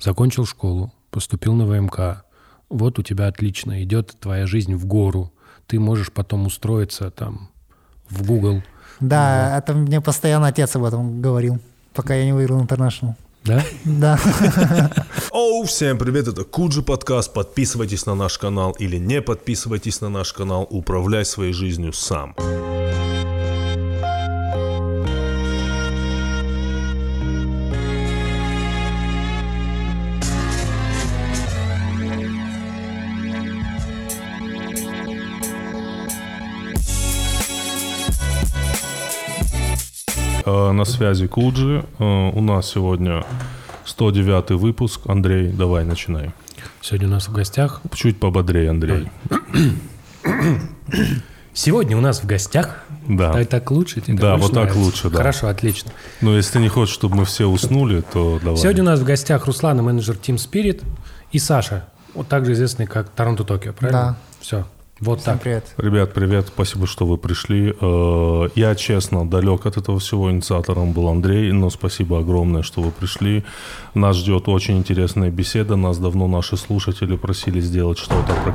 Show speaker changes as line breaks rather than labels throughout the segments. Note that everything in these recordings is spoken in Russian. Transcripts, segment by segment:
закончил школу, поступил на ВМК, вот у тебя отлично, идет твоя жизнь в гору, ты можешь потом устроиться там в Google.
Да, это мне постоянно отец об этом говорил, пока я не выиграл International.
Да?
Да.
Оу, всем привет, это Куджи подкаст. Подписывайтесь на наш канал или не подписывайтесь на наш канал. Управляй своей жизнью сам. Э, На связи Куджи. Э, У нас сегодня 109 выпуск. Андрей, давай, начинай.
Сегодня у нас в гостях...
Чуть пободрее, Андрей.
Сегодня у нас в гостях...
Да.
Так, так лучше? Тебе
Да, вот так
нравится?
лучше, да.
Хорошо, отлично.
Но если ты не хочешь, чтобы мы все уснули, то давай.
Сегодня у нас в гостях Руслан менеджер Team Spirit и Саша, вот также известный как Торонто Токио, правильно?
Да.
Все, вот
Всем
так.
привет.
Ребят, привет, спасибо, что вы пришли. Э, Я, честно, далек от этого всего. Инициатором был Андрей, но спасибо огромное, что вы пришли. Нас ждет очень интересная беседа. Нас давно наши слушатели просили сделать что-то про...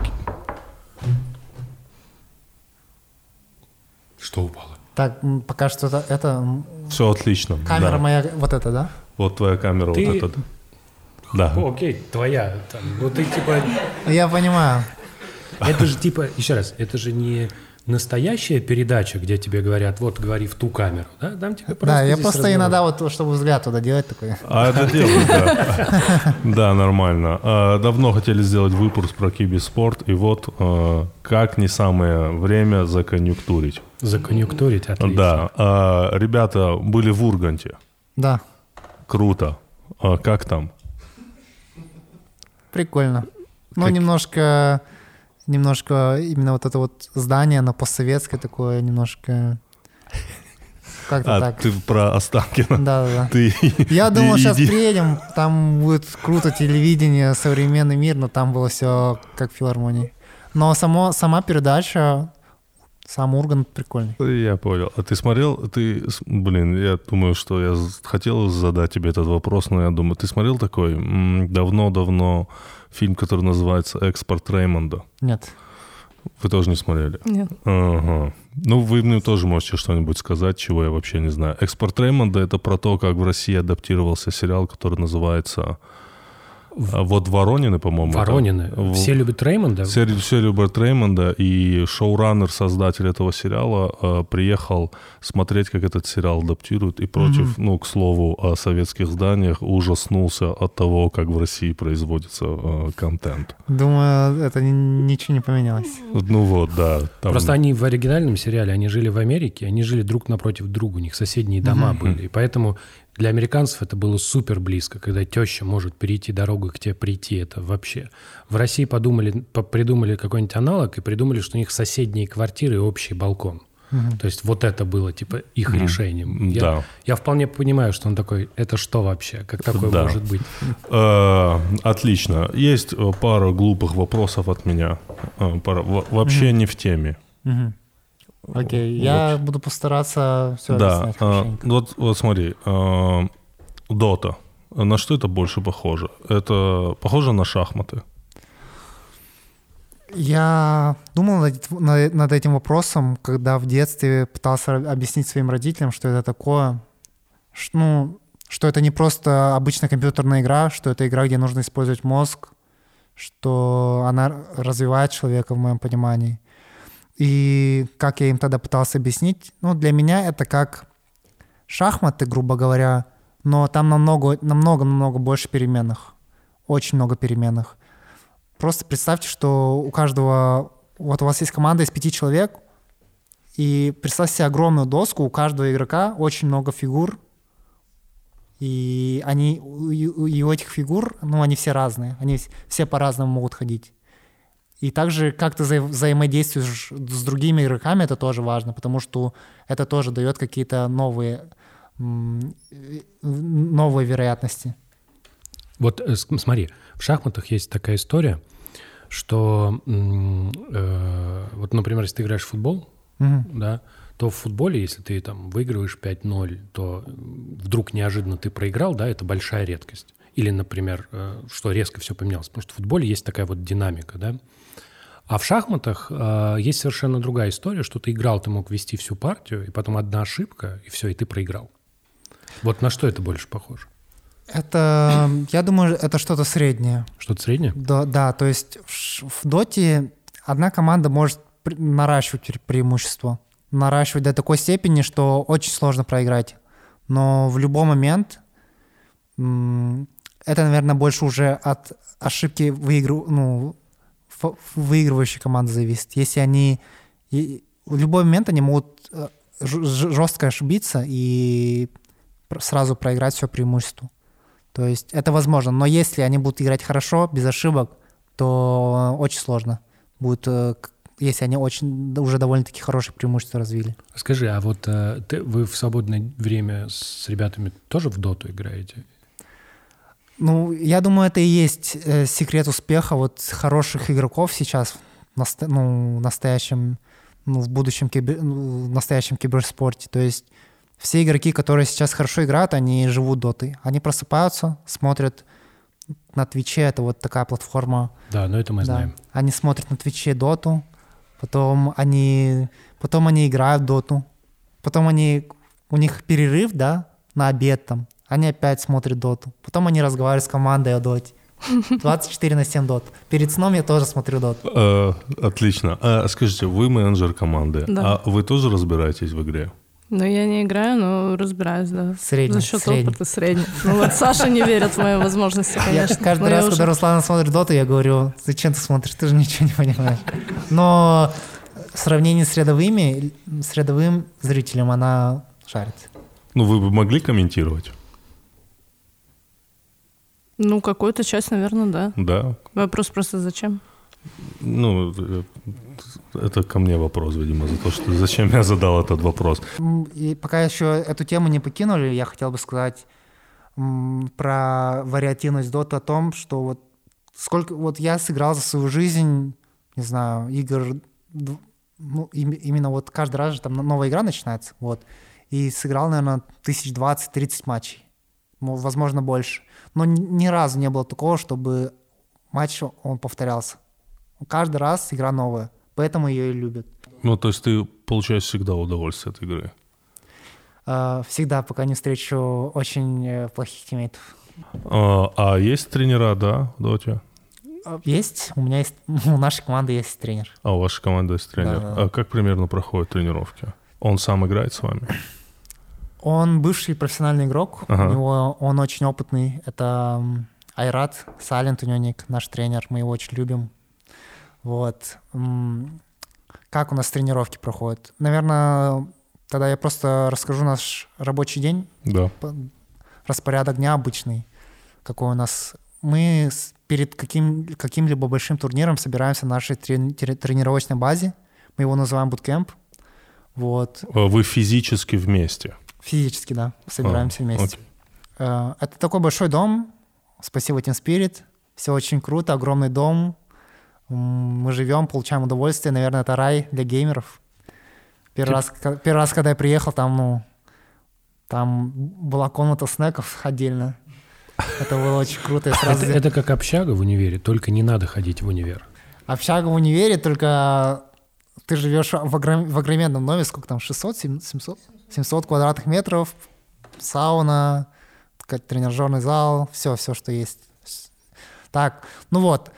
Что упало?
Так, пока что это, это
Все отлично.
камера
да.
моя, вот эта, да?
Вот твоя камера,
Ты-
вот эта. Да.
Окей, твоя. Там, ну ты типа...
Я понимаю.
Это же типа, еще раз, это же не настоящая передача, где тебе говорят, вот говори в ту камеру, да? Там тебе просто
Да, я просто
разговор.
иногда вот, чтобы взгляд туда делать такой.
А это делают, да. Да, нормально. А, Давно хотели сделать выпуск про киберспорт, и вот э, как не самое время законъюнктурить.
Законъюнктурить, отлично.
Да. А, Ребята были в Урганте.
Да,
Круто. А Как там?
прикольно. Ну, немножко, немножко именно вот это вот здание, оно постсоветское такое, немножко... Как-то
А,
так.
ты про Останкина.
Да, да, да.
Ты
Я думал, сейчас
иди-
приедем, там будет круто телевидение, современный мир, но там было все как в филармонии. Но само, сама передача, сам Ургант прикольный.
Я понял. А ты смотрел, ты, блин, я думаю, что я хотел задать тебе этот вопрос, но я думаю, ты смотрел такой давно-давно фильм, который называется «Экспорт Реймонда»?
Нет.
Вы тоже не смотрели?
Нет.
Ага. Ну, вы мне тоже можете что-нибудь сказать, чего я вообще не знаю. «Экспорт Реймонда» — это про то, как в России адаптировался сериал, который называется а, «Вот Воронины», по-моему.
Воронины.
В-
Все любят Реймонда?
Все, все любят Реймонда, и шоураннер, создатель этого сериала, э, приехал смотреть, как этот сериал адаптируют, и против, ну, к слову, о советских зданиях, ужаснулся от того, как в России производится э, контент.
Думаю, это ни- ничего не поменялось.
Ну вот, да. там-
Просто они в оригинальном сериале, они жили в Америке, они жили друг напротив друга, у них соседние дома были. И поэтому для американцев это было супер близко, когда теща может перейти дорогу и к тебе прийти. Это вообще. В России подумали, по- придумали какой-нибудь аналог и придумали, что у них соседние квартиры и общий балкон. То есть вот это было типа их решением. Я,
Да.
я вполне понимаю, что он такой, это что вообще? Как такое
Да.
может быть?
Э, отлично. Есть э, пара глупых вопросов от меня. Э, пара- вообще не в теме.
Окей, я буду постараться все
да.
объяснять хорошенько.
вот, вот смотри. э, Дота. На что это больше похоже? Это похоже на шахматы?
Я думал над, на- над этим вопросом, когда в детстве пытался объяснить своим родителям, что это такое. Ну, что это не просто обычная компьютерная игра, что это игра, где нужно использовать мозг, что она развивает человека в моем понимании. И как я им тогда пытался объяснить, ну, для меня это как шахматы, грубо говоря, но там намного, намного-намного больше переменных. Очень много переменных. Просто представьте, что у каждого... Вот у вас есть команда из пяти человек, и представьте себе огромную доску, у каждого игрока очень много фигур, и они и у этих фигур, ну, они все разные, они вс- все по-разному могут ходить. И также как ты взаи- взаимодействуешь с другими игроками, это тоже важно, потому что это тоже дает какие-то новые, новые вероятности.
Вот э, смотри, в шахматах есть такая история, что, э, вот, например, если ты играешь в футбол,
Мгм.
да, то в футболе, если ты там выигрываешь 5-0, то вдруг неожиданно ты проиграл, да, это большая редкость. Или, например, э, что резко все поменялось. Потому что в футболе есть такая вот динамика, да. А в шахматах э, есть совершенно другая история, что ты играл, ты мог вести всю партию, и потом одна ошибка, и все, и ты проиграл. Вот на что это больше похоже?
Это, я думаю, это что-то среднее.
Что-то среднее?
Да, да, то есть в, в доте одна команда может наращивать преимущество, наращивать до такой степени, что очень сложно проиграть. Но в любой момент это, наверное, больше уже от ошибки выигрыв... ну, выигрывающей команды зависит. Если они... В любой момент они могут э, жестко ошибиться и сразу проиграть все преимущество. То есть это возможно. Но если они будут играть хорошо, без ошибок, то очень сложно будет, э, если они очень уже довольно-таки хорошие преимущества развили.
Скажи, а вот э, ты, вы в свободное время с ребятами тоже в доту играете?
Ну, я думаю, это и есть э, секрет успеха вот хороших игроков сейчас, наста- ну, настоящем, ну, в будущем кибер, ну, в настоящем киберспорте. То есть все игроки, которые сейчас хорошо играют, они живут дотой. Они просыпаются, смотрят на Твиче, это вот такая платформа.
Да, но это мы да. знаем.
Они смотрят на Твиче доту, потом они, потом они играют доту, потом они, у них перерыв, да, на обед там, они опять смотрят доту. Потом они разговаривают с командой о доте. 24 на 7 дот. Перед сном я тоже смотрю дот.
Э, отлично. А скажите, вы менеджер команды,
да.
а вы тоже разбираетесь в игре?
Ну, я не играю, но разбираюсь, да.
Средний.
За счет
средний.
опыта средний. Ну вот Саша не верит в мои возможности, конечно.
Я каждый раз, когда Руслан смотрит доту, я говорю, зачем ты смотришь, ты же ничего не понимаешь. Но в сравнении с рядовыми, с рядовым зрителем она шарит.
Ну, вы бы могли комментировать?
Ну, какую-то часть, наверное, да.
Да.
Вопрос просто зачем?
Ну, это ко мне вопрос, видимо, за то, что зачем я задал этот вопрос.
И пока еще эту тему не покинули, я хотел бы сказать про вариативность дота о том, что вот сколько вот я сыграл за свою жизнь, не знаю, игр, ну, именно вот каждый раз же там новая игра начинается, вот, и сыграл, наверное, тысяч двадцать-тридцать матчей, возможно, больше. Но ни разу не было такого, чтобы матч он повторялся. Каждый раз игра новая, поэтому ее и любят.
Ну, то есть ты получаешь всегда удовольствие от игры?
А, всегда, пока не встречу очень э, плохих тиммейтов.
А, а есть тренера, да, в Доте?
А, есть. У меня есть, у нашей команды есть тренер.
А у вашей команды есть тренер. Да, да. А как примерно проходят тренировки? Он сам играет с вами?
Он бывший профессиональный игрок, ага. у него он очень опытный. Это Айрат Салент у него ник, наш тренер, мы его очень любим. Вот. Как у нас тренировки проходят? Наверное, тогда я просто расскажу наш рабочий день.
Да.
Распорядок дня обычный, какой у нас. Мы перед каким, каким-либо большим турниром собираемся на нашей тренировочной базе. Мы его называем буткемп. Вот.
А вы физически вместе?
Физически, да, собираемся а, вместе. Окей. Э, это такой большой дом, спасибо Team Spirit, все очень круто, огромный дом, мы живем, получаем удовольствие, наверное, это рай для геймеров. Первый, раз, первый раз, когда я приехал, там, ну, там была комната снеков отдельно. Это было очень круто.
Сразу... Это, это как общага в универе, только не надо ходить в универ.
Общага в универе, только ты живешь в, огром... в огроменном доме, сколько там, 600, 700? 700 квадратных метров, сауна, тренажерный зал, все, все, что есть. Так, ну вот,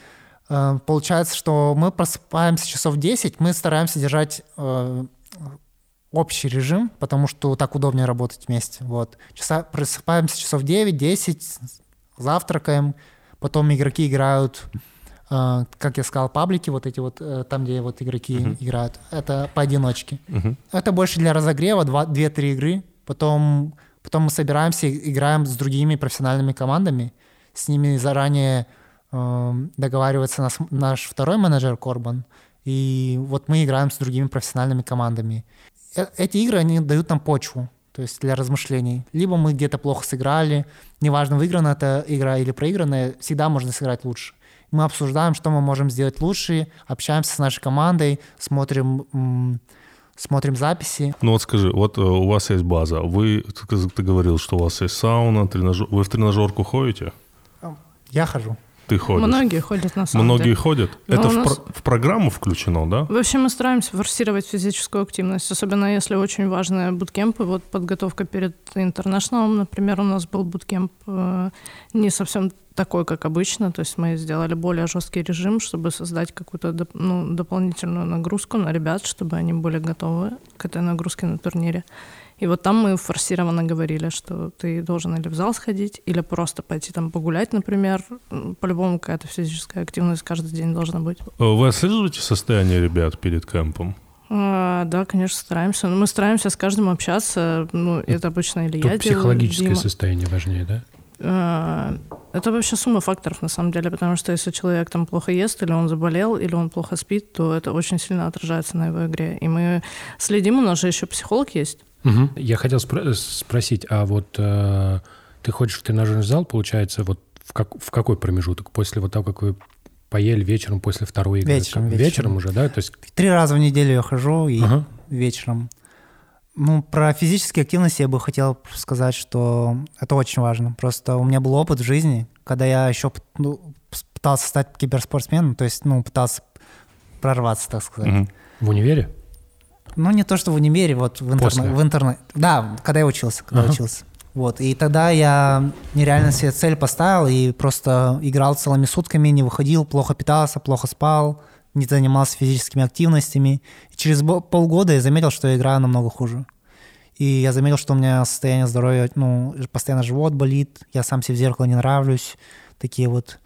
э, получается, что мы просыпаемся часов 10, мы стараемся держать э, общий режим, потому что так удобнее работать вместе. Вот. Часа, просыпаемся часов 9-10, завтракаем, потом игроки играют как я сказал, паблики, вот эти вот, uh, там, где вот игроки uh-huh. играют, это поодиночке. Uh-huh. Это больше для разогрева, 2-3 игры. Потом, потом мы собираемся, играем с другими профессиональными командами. С ними заранее uh, договаривается наш, наш второй менеджер Корбан. И вот мы играем с другими профессиональными командами. Э- эти игры, они дают нам почву то есть для размышлений. Либо мы где-то плохо сыграли, неважно, выиграна эта игра или проигранная, всегда можно сыграть лучше. Мы обсуждаем, что мы можем сделать лучше, общаемся с нашей командой, смотрим, смотрим записи.
Ну вот скажи, вот э, у вас есть база, вы, ты, ты говорил, что у вас есть сауна, тренажер, вы в тренажерку ходите?
Я хожу.
Ты ходишь?
Многие ходят на самом
Многие
деле.
ходят?
Но
Это
у
в,
нас-
про- в программу включено, да?
В общем, мы стараемся форсировать физическую активность, особенно если очень важные буткемпы. Вот подготовка перед интернешналом, например, у нас был буткемп э, не совсем такой, как обычно, то есть мы сделали более жесткий режим, чтобы создать какую-то доп- ну, дополнительную нагрузку на ребят, чтобы они были готовы к этой нагрузке на турнире. И вот там мы форсированно говорили, что ты должен или в зал сходить, или просто пойти там погулять, например. По-любому какая-то физическая активность каждый день должна быть.
Э, Вы отслеживаете состояние ребят перед кемпом?
А, да, конечно, стараемся. Но мы стараемся с каждым общаться. Ну, это обычно или
Тут
я делаю,
психологическое
Дима.
состояние важнее, да?
А, Это вообще сумма факторов, на самом деле, потому что если человек там плохо ест, или он заболел, или он плохо спит, то это очень сильно отражается на его игре. И мы следим, у нас же еще психолог есть.
Мгм. Я хотел спро- спросить, а вот э, ты ходишь в тренажерный зал, получается, вот в, как, в какой промежуток? После вот того, как вы поели вечером после второй игры?
Вечером,
Вечером
вечером.
уже, да? То есть,
Три раза в неделю я хожу и
ага.
вечером. Ну, про физические активности я бы хотел сказать, что это очень важно. Просто у меня был опыт в жизни, когда я еще ну, пытался стать киберспортсменом, то есть, ну, пытался прорваться, так сказать.
Мгм.
в универе?
Ну, не то, что в универе, вот в, интерне- в интернете. Да, когда я учился, когда
Ага.
учился. Вот, и тогда я нереально себе цель поставил и просто играл целыми сутками, не выходил, плохо питался, плохо спал, не занимался физическими активностями. И через полгода я заметил, что я играю намного хуже. И я заметил, что у меня состояние здоровья, ну, постоянно живот болит, я сам себе в зеркало не нравлюсь. Такие вот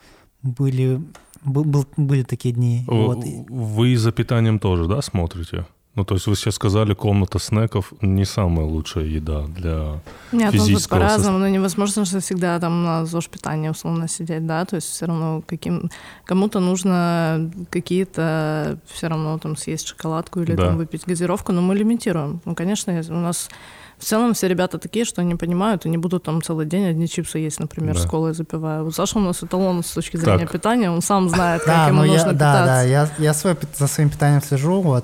были, был- был- были такие дни.
В-
Вот.
Вы за питанием тоже, да, смотрите? Ну, то есть вы сейчас сказали, комната снеков не самая лучшая еда для...
Нет, ну
Физического
по-разному, но невозможно же всегда там на ЗОЖ питания условно сидеть, да, то есть все равно каким кому-то нужно какие-то все равно там съесть шоколадку или
Да.
там выпить газировку, но мы лимитируем. Ну, конечно, у нас в целом все ребята такие, что они понимают и не будут там целый день одни чипсы есть, например,
Да.
с колой запивая. Вот Саша у нас эталон с точки зрения
Так.
питания, он сам знает, как
Да,
ему
ну
нужно
я,
питаться.
да, да, я, я свой, за своим питанием слежу, вот.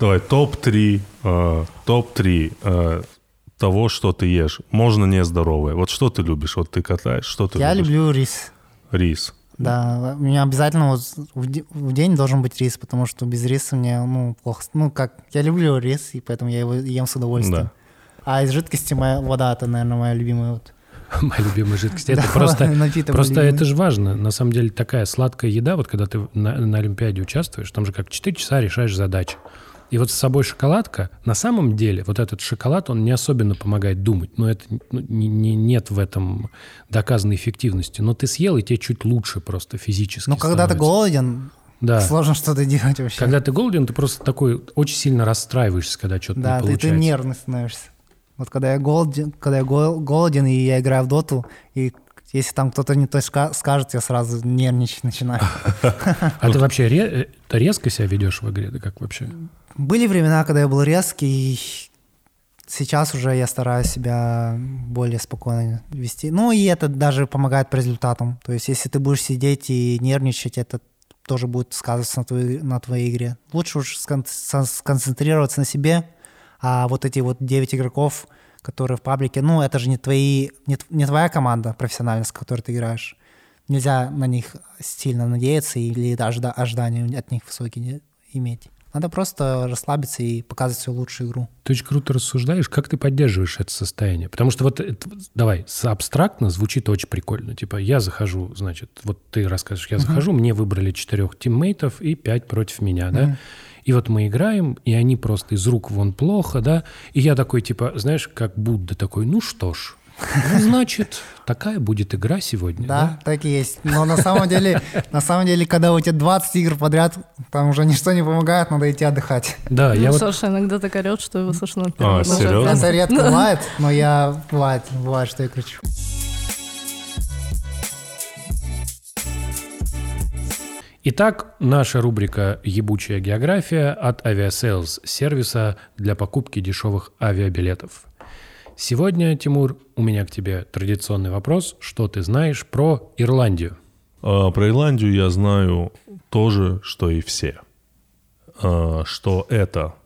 Давай, топ-3 э, топ-3 э, того, что ты ешь. Можно не здоровое. Вот что ты любишь? Вот ты катаешь, что ты
я
любишь?
люблю рис.
Рис.
Да, у меня обязательно вот в, де- в день должен быть рис, потому что без риса мне, ну, плохо. Ну, как, я люблю рис, и поэтому я его ем с удовольствием.
Да.
А из жидкости моя вода, это, наверное, моя любимая. Вот.
Моя любимая жидкость. Это
Да,
просто,
напиток
просто
любимый.
это же важно. На самом деле такая сладкая еда, вот когда ты на, на Олимпиаде участвуешь, там же как 4 часа решаешь задачи. И вот с собой шоколадка, на самом деле, вот этот шоколад, он не особенно помогает думать. Но это ну, не- не- нет в этом доказанной эффективности. Но ты съел, и тебе чуть лучше просто физически
Но когда ты
становится.
голоден,
Да.
сложно что-то делать вообще.
Когда ты голоден, ты просто такой очень сильно расстраиваешься, когда что-то
да,
не
ты,
получается.
ты нервный становишься. Вот когда я голоден, когда я гол- голоден, и я играю в доту, и если там кто-то не то ска- скажет, я сразу нервничать начинаю.
А ты вообще э, ты резко себя ведешь в игре? Ты как вообще?
Были времена, когда я был резкий, сейчас уже я стараюсь себя более спокойно вести. Ну и это даже помогает по результатам. То есть если ты будешь сидеть и нервничать, это тоже будет сказываться на твоей, на твоей игре. Лучше уж сконцентрироваться на себе, а вот эти вот 9 игроков, которые в паблике, ну это же не, твои, не, твоя команда профессиональная, с которой ты играешь. Нельзя на них сильно надеяться или даже да, ожидания от них высокие иметь. Надо просто расслабиться и показывать свою лучшую игру.
Ты очень круто рассуждаешь, как ты поддерживаешь это состояние? Потому что вот, это- давай, абстрактно звучит очень прикольно. Типа, я захожу, значит, вот ты расскажешь, я захожу, мне выбрали четырех тиммейтов и пять против меня, да? И вот мы играем, и они просто из рук вон плохо, да? И я такой, типа, знаешь, как Будда такой, ну что ж, ну, значит, такая будет игра сегодня,
Да,
да?
так и есть. Но на самом деле, на самом деле, когда у тебя 20 игр подряд, там уже ничто не помогает, надо идти отдыхать.
Да, я
Ну,
вот
Саша иногда так орет, что его слышно
А, серьезно?
Это редко бывает, но я бывает, бывает, что я кричу.
Итак, наша рубрика «Ебучая география» от Aviasales, сервиса для покупки дешевых авиабилетов. Сегодня, Тимур, у меня к тебе традиционный вопрос. Что ты знаешь про Ирландию?
А, про Ирландию я знаю то же, что и все. А, что это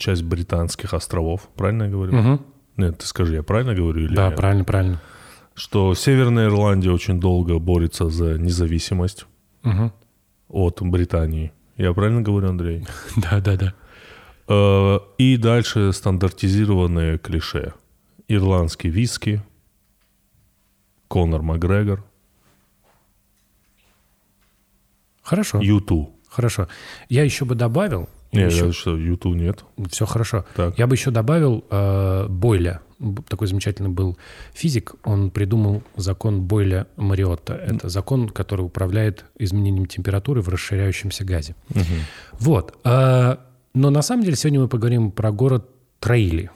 часть британских островов, правильно я говорю?
Мгм.
Нет, ты скажи, я правильно говорю или
Да,
нет?
правильно, правильно.
Что Северная Ирландия очень долго борется за независимость
Мгм.
от Британии. Я правильно говорю, Андрей?
Да, да, да.
Э, И дальше стандартизированные клише. Ирландский виски, Конор Макгрегор,
Хорошо,
Юту.
хорошо. Я еще бы добавил,
Нет,
еще-
я что, Юту нет.
все хорошо.
Так.
Я бы еще добавил э, Бойля. Такой замечательный был физик. Он придумал закон Бойля Мариотта. Это закон, который управляет изменением температуры в расширяющемся газе. Вот. э, но на самом деле сегодня мы поговорим про город Троили.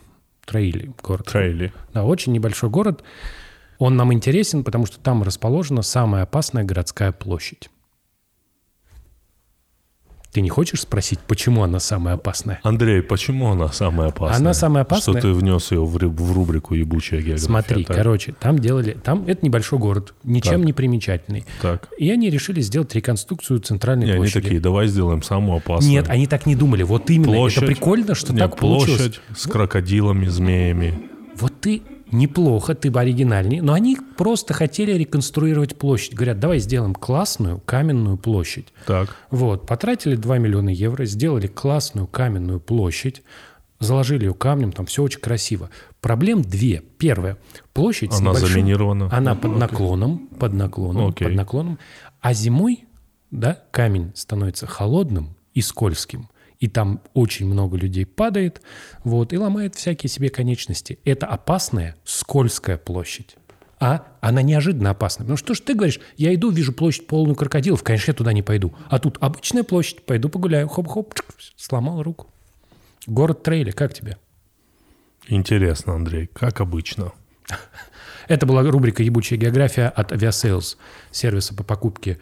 Троили город.
Трейли.
Да, очень небольшой город. Он нам интересен, потому что там расположена самая опасная городская площадь. Ты не хочешь спросить, почему она самая опасная?
Андрей, почему она самая опасная?
Она самая опасная?
Что ты внес ее в, в рубрику «Ебучая география».
Смотри,
так?
короче, там делали... Там это небольшой город, ничем
Так.
не примечательный.
Так.
И они решили сделать реконструкцию центральной
Не, они
площади.
такие, давай сделаем самую опасную.
Нет, они так не думали. Вот именно.
Площадь.
Это прикольно, что
Не,
так
площадь
получилось.
с крокодилами, змеями.
Вот ты неплохо, ты бы оригинальней. Но они просто хотели реконструировать площадь. Говорят, давай сделаем классную каменную площадь.
Так.
Вот, потратили 2 миллиона евро, сделали классную каменную площадь, заложили ее камнем, там все очень красиво. Проблем две. Первая, площадь
Она
небольшим-
заминирована.
Она под наклоном, под наклоном,
Окей.
под наклоном. А зимой, да, камень становится холодным и скользким. И там очень много людей падает, вот, и ломает всякие себе конечности. Это опасная, скользкая площадь. А она неожиданно опасная. Потому что, что ж ты говоришь, я иду, вижу площадь полную крокодилов, конечно, я туда не пойду. А тут обычная площадь, пойду погуляю, хоп-хоп, сломал руку. Город Трейли, как тебе?
Интересно, Андрей, как обычно.
Это была рубрика «Ебучая география» от Aviasales, сервиса по покупке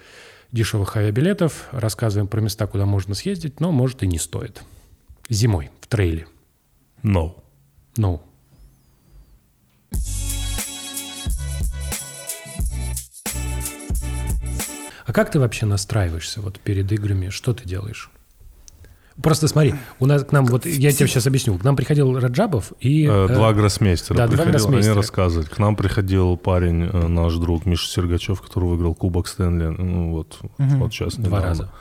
дешевых авиабилетов. Рассказываем про места, куда можно съездить, но, может, и не стоит. Зимой в трейле.
No.
Ну, а как ты вообще настраиваешься вот перед играми? Что ты делаешь? Просто смотри, у нас к нам, вот я тебе сейчас объясню, к нам приходил Раджабов и...
Э,
э,
Два гроссмейстера
да, два
приходило,
гроссмейстера.
они рассказывают. К нам приходил парень, э, наш друг Миша Сергачев, который выиграл Кубок Стэнли, ну, вот, вот сейчас
Два раза.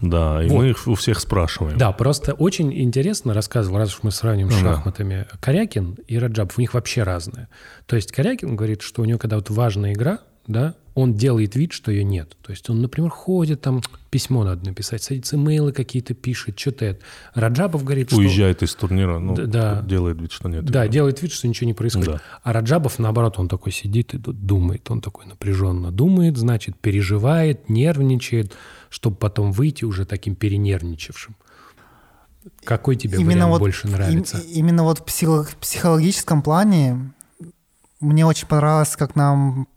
Да, и
Вот.
мы их у всех спрашиваем.
Да, просто очень интересно рассказывал, раз уж мы сравним с
Ну да.
шахматами, Корякин и Раджабов, у них вообще разные. То есть Корякин говорит, что у него когда вот важная игра, да, он делает вид, что ее нет. То есть он, например, ходит, там письмо надо написать, садится, имейлы какие-то пишет, что-то это. Раджабов говорит, что...
Уезжает из турнира, ну,
Да,
делает вид, что нет.
Да,
игры.
делает вид, что ничего не происходит.
Да.
А Раджабов, наоборот, он такой сидит и думает. Он такой напряженно думает, значит, переживает, нервничает, чтобы потом выйти уже таким перенервничавшим. Какой тебе вариант больше
им-
нравится?
именно вот в психологическом плане мне очень понравилось, как нам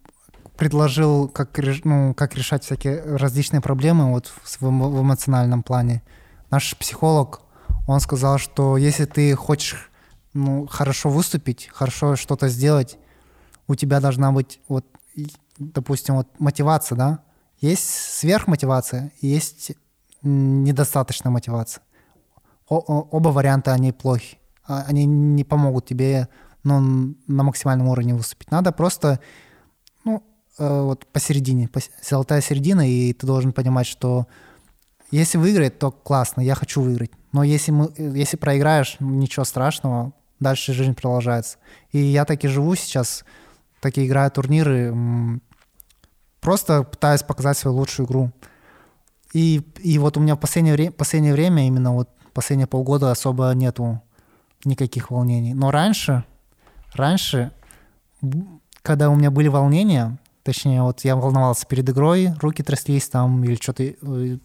предложил, как, ну, как решать всякие различные проблемы вот в, в эмо- в эмоциональном плане. Наш психолог, он сказал, что если ты хочешь ну, хорошо выступить, хорошо что-то сделать, у тебя должна быть вот, допустим, вот мотивация, да? Есть сверхмотивация, есть недостаточная мотивация. О- оба варианта, они плохи. А, Они не помогут тебе ну, на максимальном уровне выступить. Надо просто, вот посередине, пос- золотая середина, и ты должен понимать, что если выиграть, то классно, я хочу выиграть. Но если, мы, э, если проиграешь, ничего страшного, дальше жизнь продолжается. И я так и живу сейчас, так и играю турниры, просто пытаюсь показать свою лучшую игру. И, и вот у меня в последнее, вре- последнее время, именно вот последние полгода особо нету никаких волнений. Но раньше, раньше, когда у меня были волнения, точнее, вот я волновался перед игрой, руки тряслись там или что-то, э,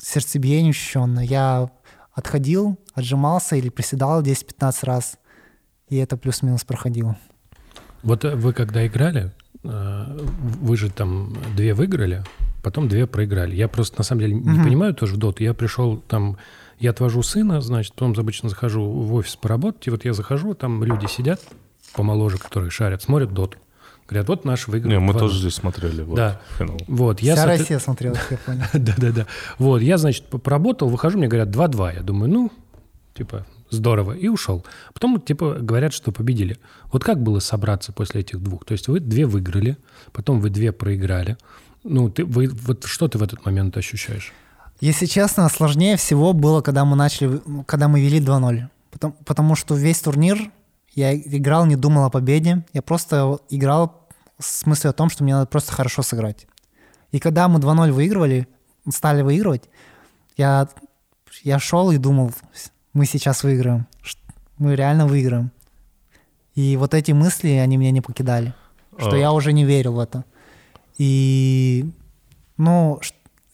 сердцебиение ощущенное, я отходил, отжимался или приседал 10-15 раз, и это плюс-минус проходило.
Вот э, вы когда играли, э, вы же там две выиграли, потом две проиграли. Я просто на самом деле не
Мгм.
понимаю тоже в дот. Я пришел там, я отвожу сына, значит, потом обычно захожу в офис поработать, и вот я захожу, там люди сидят помоложе, которые шарят, смотрят дот. Говорят, вот наш выиграл.
Не, мы
2:0.
тоже здесь смотрели. Вот,
Да.
финал.
Вот, я,
Вся
соответ-
Россия смотрела, я понял.
Да-да-да. Вот, я, значит, поработал, выхожу, мне говорят 2-2. Я думаю, ну, типа, здорово. И ушел. Потом, типа, говорят, что победили. Вот как было собраться после этих двух? То есть вы две выиграли, потом вы две проиграли. Ну, ты, вы, вот что ты в этот момент ощущаешь?
Если честно, сложнее всего было, когда мы начали, когда мы вели 2-0. Потому, потому что весь турнир я играл, не думал о победе. Я просто играл с мыслью о том, что мне надо просто хорошо сыграть. И когда мы 2-0 выигрывали, стали выигрывать, я, я шел и думал, мы сейчас выиграем. Мы реально выиграем. И вот эти мысли, они меня не покидали. Что
А.
я уже не верил в это. И, ну,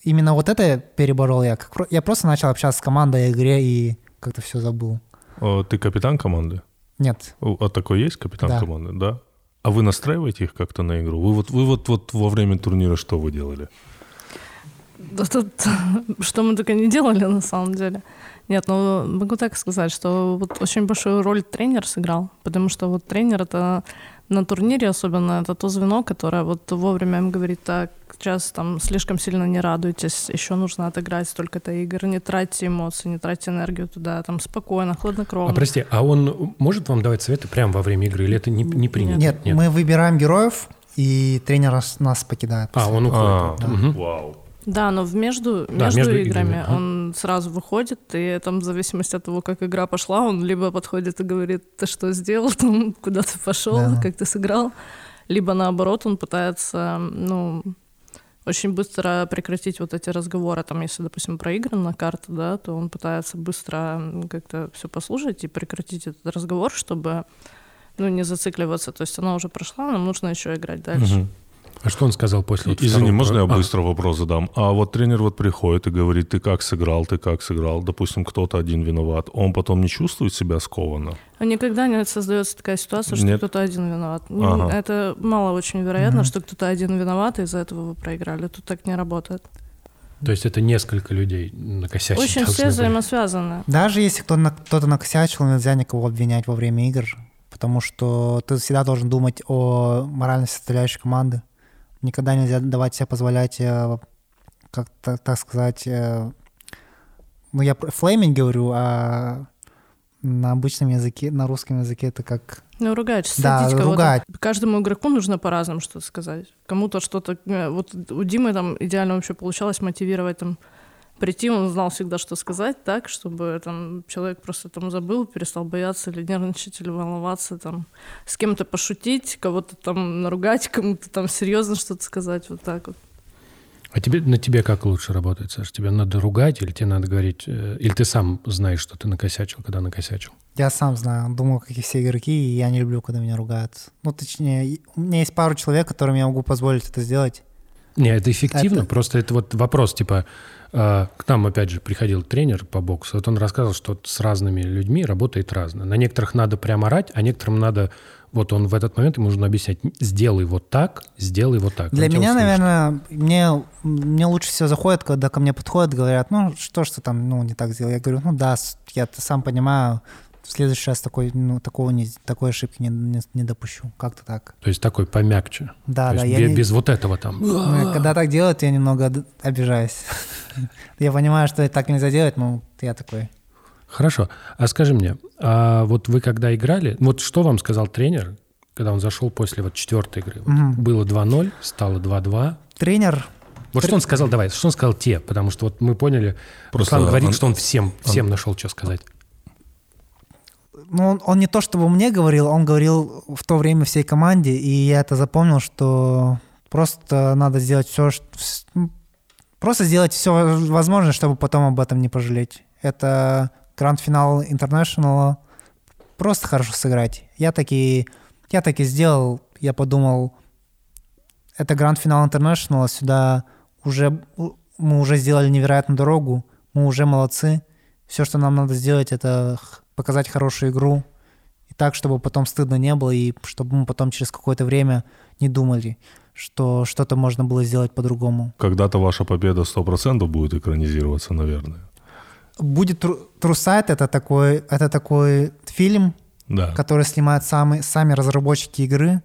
именно вот это переборол я. Я просто начал общаться с командой о игре и как-то все забыл.
Э, Ты капитан команды?
Нет.
А такой есть капитан
Да.
команды, да? А вы настраиваете их как-то на игру? Вы вот, вы вот, вот во время турнира что вы делали?
Да тут, что мы только не делали на самом деле. Нет, ну могу так сказать, что вот очень большую роль тренер сыграл, потому что вот тренер это на турнире особенно, это то звено, которое вот вовремя им говорит, так, сейчас там слишком сильно не радуйтесь, еще нужно отыграть столько-то игр, не тратьте эмоции, не тратьте энергию туда, там спокойно, хладнокровно.
А прости, а он может вам давать советы прямо во время игры, или это не, не принято?
Нет, мы выбираем героев, и тренер нас- покидает.
А, он
А,
уходит. Мгм.
Вау.
Да, но в между,
Да,
между,
между
играми,
играми,
он сразу выходит, и там в зависимости от того, как игра пошла, он либо подходит и говорит, ты что сделал, там, куда ты пошел,
Да.
как ты сыграл, либо наоборот, он пытается, ну, очень быстро прекратить вот эти разговоры, там, если, допустим, проиграна карта, да, то он пытается быстро как-то все послушать и прекратить этот разговор, чтобы, ну, не зацикливаться, то есть она уже прошла, нам нужно еще играть дальше.
Мгм.
А что он сказал после? вот
Извини,
второго
можно я
А,
быстро вопрос задам? А вот тренер вот приходит и говорит, ты как сыграл, ты как сыграл, допустим, кто-то один виноват, он потом не чувствует себя скованно?
А Никогда не создается такая ситуация, что
Нет?
кто-то один виноват.
Ага.
Это мало очень вероятно, что кто-то один виноват, и из-за этого вы проиграли. Тут так не работает.
То есть это несколько людей накосячить
очень все взаимосвязаны.
Даже если кто-то накосячил, нельзя никого обвинять во время игр, потому что ты всегда должен думать о моральной составляющей команды. Никогда нельзя давать себе позволять, э, как так, так сказать, э, ну я про флейминг говорю, а на обычном языке, на русском языке это как...
Ну, ругать,
Да,
кого-то.
ругать.
Каждому игроку нужно по-разному что-то сказать. Кому-то что-то... э, Вот у Димы там идеально вообще получалось мотивировать там прийти, он знал всегда, что сказать, так, чтобы там человек просто там забыл, перестал бояться или нервничать, или волноваться, там, с кем-то пошутить, кого-то там наругать, кому-то там серьезно что-то сказать, вот так вот.
А тебе, на тебе как лучше работает, Саш? Тебе надо ругать или тебе надо говорить... э, Или ты сам знаешь, что ты накосячил, когда накосячил?
Я сам знаю, думаю, как и все игроки, и я не люблю, когда меня ругают. Ну, точнее, у меня есть пару человек, которым я могу позволить это сделать.
Не, это эффективно,
Это-
просто это вот вопрос, типа, к нам, опять же, приходил тренер по боксу, вот он рассказывал, что с разными людьми работает разно. На некоторых надо прям орать, а некоторым надо, вот он в этот момент ему нужно объяснять, сделай вот так, сделай вот так.
Для
Он
меня, наверное, мне, мне лучше всего заходит, когда ко мне подходят, говорят, ну, что ж ты там, ну, не так сделал. Я говорю, ну, да, я сам понимаю, в следующий раз такой, ну, такого не, такой ошибки не, не, не допущу. Как-то так.
То есть такой помягче.
Да,
То
да,
есть
я
бе-
не-
без вот этого там.
ну, когда так делают, я немного обижаюсь. Я понимаю, что так нельзя делать, но я такой.
Хорошо. А скажи мне, а вот вы когда играли, вот что вам сказал тренер, когда он зашел после вот четвертой игры? Вот
Мгм.
Было 2-0, стало 2-2.
Тренер,
Вот что он сказал, давай, что он сказал те, потому что вот мы поняли,
Просто
Руслан говорит,
он-
что он всем, всем нашел, что сказать.
Ну, он, он не то чтобы мне говорил, он говорил в то время всей команде, и я это запомнил, что просто надо сделать все, просто сделать все возможное, чтобы потом об этом не пожалеть. Это гранд-финал Интернешнл, просто хорошо сыграть. Я таки, я таки сделал, я подумал, это гранд-финал Интернешнл, сюда уже мы уже сделали невероятную дорогу, мы уже молодцы. Все, что нам надо сделать, это показать хорошую игру. И так, чтобы потом стыдно не было, и чтобы мы потом через какое-то время не думали, что что-то можно было сделать по-другому.
Когда-то ваша победа 100% будет экранизироваться, наверное.
Будет Тру- Трусайт, это такой, это такой фильм,
Да.
который снимают сами, сами разработчики игры.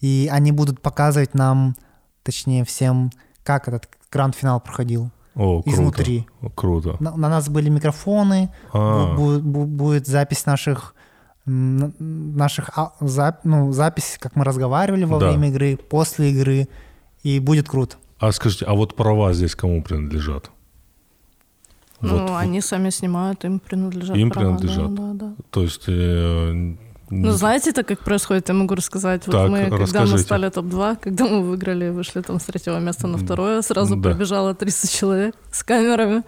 И они будут показывать нам, точнее всем, как этот гранд-финал проходил.
О, круто.
Изнутри.
Круто.
На, на нас были микрофоны,
А.
бу- бу- будет запись наших наших а- зап- ну, запись, как мы разговаривали во
Да.
время игры, после игры, и будет круто.
А скажите, а вот права здесь кому принадлежат?
Ну,
Вот,
они сами снимают, им принадлежат
Им
права, да,
принадлежат.
Да, да.
То есть... э,
Ну, знаете, так как происходит, я могу рассказать. Вот
Так,
мы, когда мы
расскажите.
стали топ-2, когда мы выиграли вышли там с третьего места на второе, сразу
Да.
побежало 300 человек с камерами.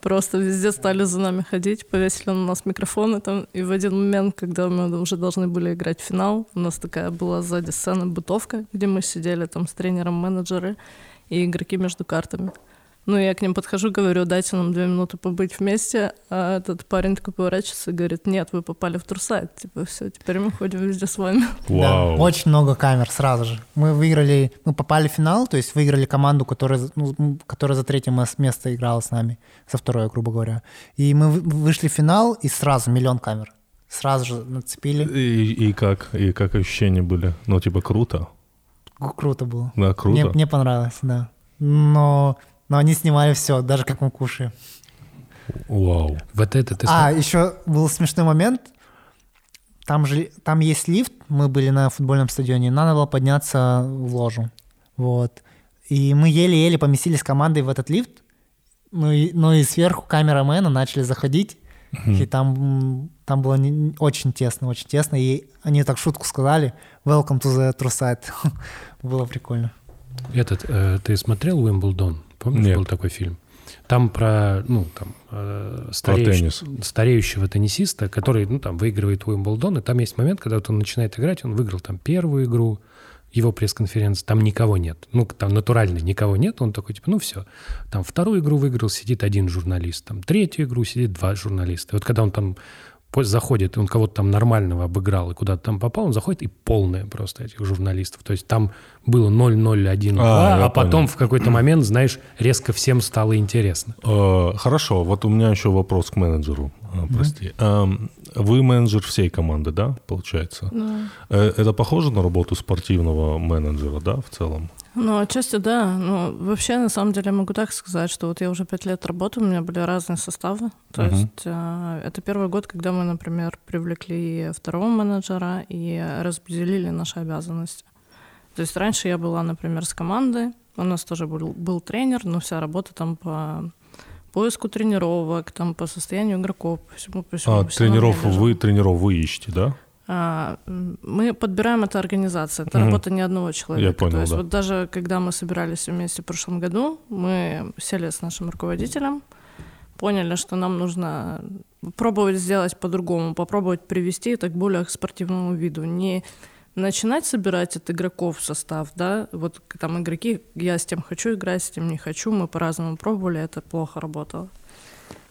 Просто везде стали за нами ходить, повесили на нас микрофоны там. И в один момент, когда мы уже должны были играть в финал, у нас такая была сзади сцена бытовка, где мы сидели там с тренером, менеджеры и игроки между картами. Ну, я к ним подхожу, говорю, дайте нам две минуты побыть вместе, а этот парень такой поворачивается и говорит, нет, вы попали в турсайт, типа, все, теперь мы ходим везде с вами.
Вау.
Да, очень много камер сразу же. Мы выиграли, мы попали в финал, то есть выиграли команду, которая, ну, которая за третье мес- место играла с нами, за второе, грубо говоря. И мы вы- вышли в финал, и сразу миллион камер. Сразу же нацепили.
И, и как? И как ощущения были? Ну, типа, круто.
Кру- Круто было.
Да, круто.
Мне, мне понравилось, да. Но, но они снимали все, даже как мы кушаем.
Вау.
Вот это ты
А, еще был смешной момент. Там же там есть лифт, мы были на футбольном стадионе, надо было подняться в ложу. Вот. И мы еле-еле поместились командой в этот лифт. Ну и, ну и сверху камерамена начали заходить. И там, там было не- очень тесно, очень тесно. И они так шутку сказали «Welcome to the true side». было прикольно.
Этот, э, ты смотрел Уимблдон? Помнишь,
Нет.
был такой фильм? Там про, ну, там, э, стареющ-
теннис.
стареющего теннисиста, который, ну, там, выигрывает Уимблдон, и там есть момент, когда вот он начинает играть, он выиграл там первую игру, его пресс-конференции, там никого нет. Ну, там натурально никого нет, он такой, типа, ну, все. Там вторую игру выиграл, сидит один журналист, там третью игру сидит два журналиста. И вот когда он там по- заходит, и он кого-то там нормального обыграл и куда-то там попал, он заходит, и полное просто этих журналистов. То есть там было 0-0-1-2,
А,
а, потом
понял.
в какой-то момент, знаешь, резко всем стало интересно.
Э, Хорошо, вот у меня еще вопрос к менеджеру. А, Прости. Эм, Вы менеджер всей команды, да, получается? Э, Это похоже на работу спортивного менеджера, да, в целом?
Ну, отчасти да. Ну, вообще, на самом деле, могу так сказать, что вот я уже пять лет работаю, у меня были разные составы. То
Мгм.
есть э, это первый год, когда мы, например, привлекли второго менеджера и распределили наши обязанности. То есть раньше я была, например, с командой, у нас тоже был, был тренер, но вся работа там по поиску тренировок, там по состоянию игроков, по всему, по всему.
А,
на
тренеров вы, тренеров вы ищете, да?
А, Мы подбираем это организация, это
Мгм.
работа не одного человека.
Я понял,
То есть
да.
вот даже когда мы собирались вместе в прошлом году, мы сели с нашим руководителем, поняли, что нам нужно пробовать сделать по-другому, попробовать привести это к более спортивному виду. Не начинать собирать от игроков состав, да, вот там игроки, я с тем хочу играть, с тем не хочу, мы по-разному пробовали, это плохо работало.